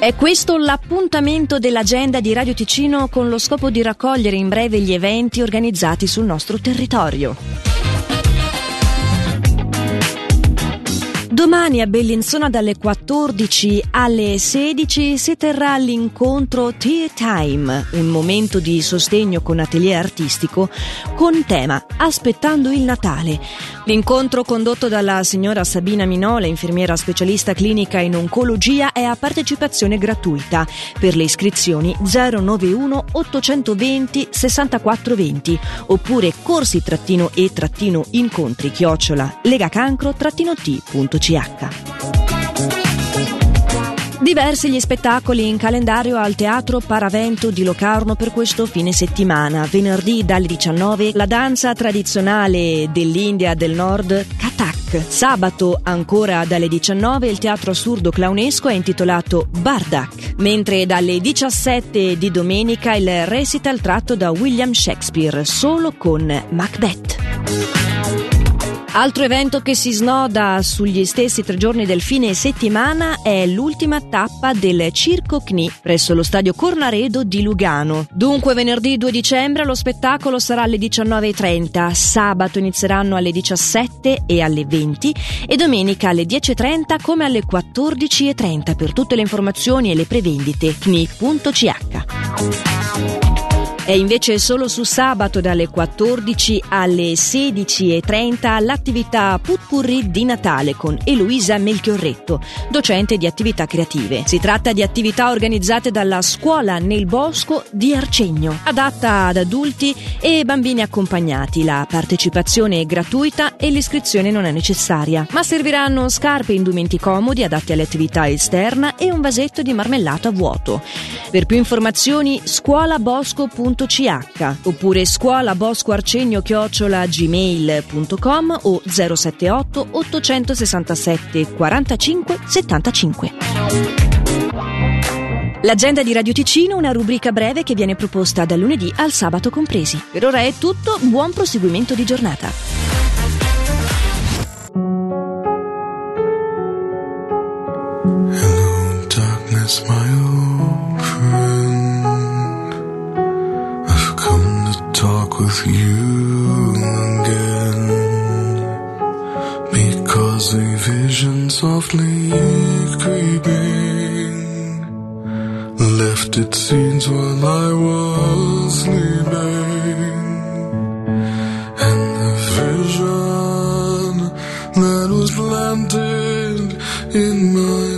È questo l'appuntamento dell'agenda di Radio Ticino con lo scopo di raccogliere in breve gli eventi organizzati sul nostro territorio. Domani a Bellinzona dalle 14 alle 16 si terrà l'incontro Tea Time, un momento di sostegno con atelier artistico con tema Aspettando il Natale. L'incontro condotto dalla signora Sabina Minola, infermiera specialista clinica in oncologia, è a partecipazione gratuita. Per le iscrizioni 091 820 6420 oppure corsi-e-incontri chiocciola legacancro-t.c Diversi gli spettacoli in calendario al Teatro Paravento di Locarno per questo fine settimana. Venerdì dalle 19 la danza tradizionale dell'India del Nord Kathak. Sabato ancora dalle 19 il teatro assurdo clownesco è intitolato Bardak, mentre dalle 17 di domenica il recital tratto da William Shakespeare solo con Macbeth. Altro evento che si snoda sugli stessi tre giorni del fine settimana è l'ultima tappa del Circo CNI presso lo stadio Cornaredo di Lugano. Dunque venerdì 2 dicembre lo spettacolo sarà alle 19.30, sabato inizieranno alle 17 e alle 20 e domenica alle 10.30 come alle 14.30 per tutte le informazioni e le prevendite cni.ch. È invece solo su sabato dalle 14 alle 16.30 l'attività Putpurri di Natale con Eloisa Melchiorretto, docente di attività creative. Si tratta di attività organizzate dalla Scuola nel Bosco di Arcegno, adatta ad adulti e bambini accompagnati. La partecipazione è gratuita e l'iscrizione non è necessaria, ma serviranno scarpe e indumenti comodi adatti all'attività esterna e un vasetto di marmellato a vuoto. Per più informazioni scuolabosco.com www.ch oppure scuola bosco arcegno chiocciola gmail.com o 078 867 45 75. L'agenda di Radio Ticino, una rubrica breve che viene proposta dal lunedì al sabato compresi. Per ora è tutto, buon proseguimento di giornata. Hello, with you again. Because a vision softly creeping left its scenes while I was sleeping. And the vision that was planted in my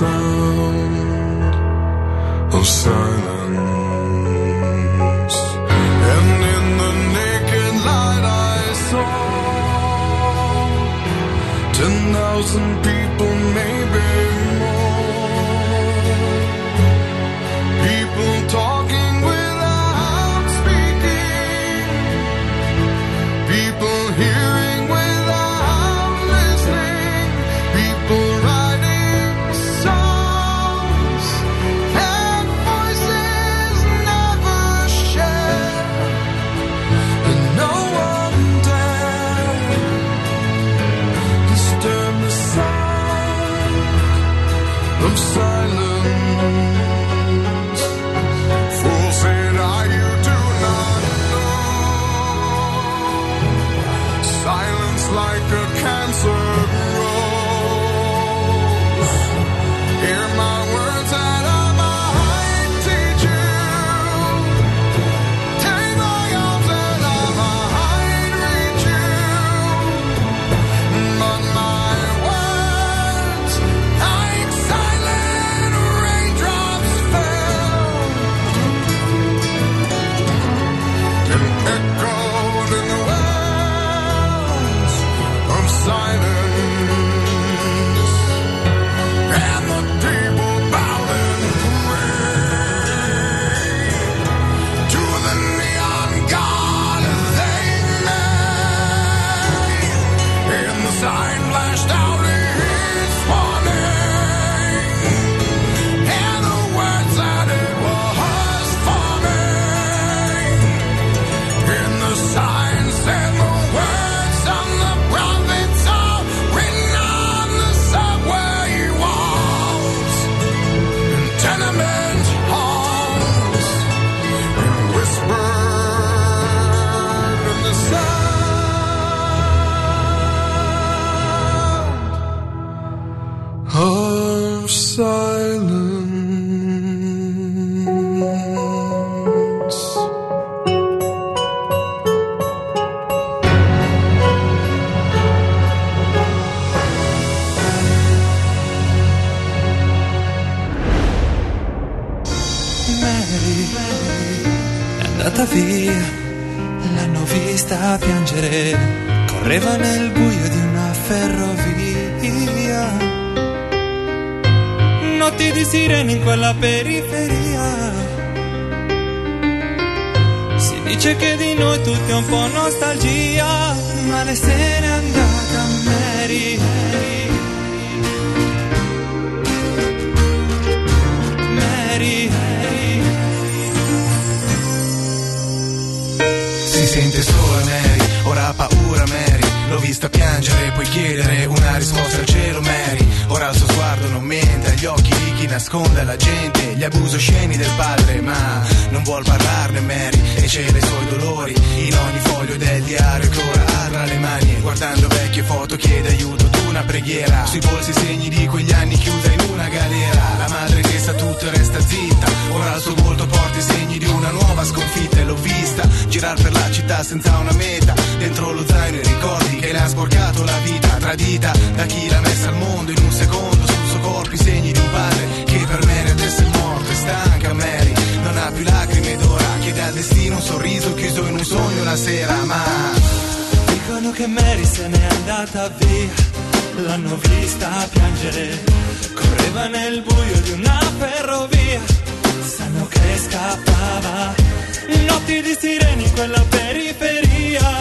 sound of silence. And in the naked light I saw ten thousand people, maybe more. People talking without speaking. People hearing like vista piangere, correva nel buio di una ferrovia. Notti di sirene in quella periferia. Si dice che di noi tutti è un po' nostalgia, ma lei se n'è andata Mary. Mary. Sente sola Mary, ora ha paura Mary. L'ho vista piangere, puoi chiedere una risposta al cielo Mary. Ora il suo sguardo non mente, agli occhi di chi nasconde alla gente Gli abusi osceni del padre, ma non vuol parlarne Mary E cela i suoi dolori. In ogni foglio del diario che ora ha tra le mani guardando vecchie foto chiede aiuto una preghiera. Sui polsi segni di quegli anni chiusa in una galera. La madre che sa tutto e resta zitta. Ora il suo volto porta i segni di una nuova sconfitta. E l'ho vista girar per la città senza una meta. Dentro lo zaino i ricordi che le ha sporcato la vita. Tradita da chi l'ha messa al mondo in un secondo. Sul suo corpo i segni di un padre che per me adesso è morto. E stanca Mary, non ha più lacrime d'ora Chiede al destino un sorriso chiuso in un sogno una sera. Ma Dicono che Mary se n'è andata via, l'hanno vista piangere, correva nel buio di una ferrovia, sanno che scappava, notti di sireni in quella periferia.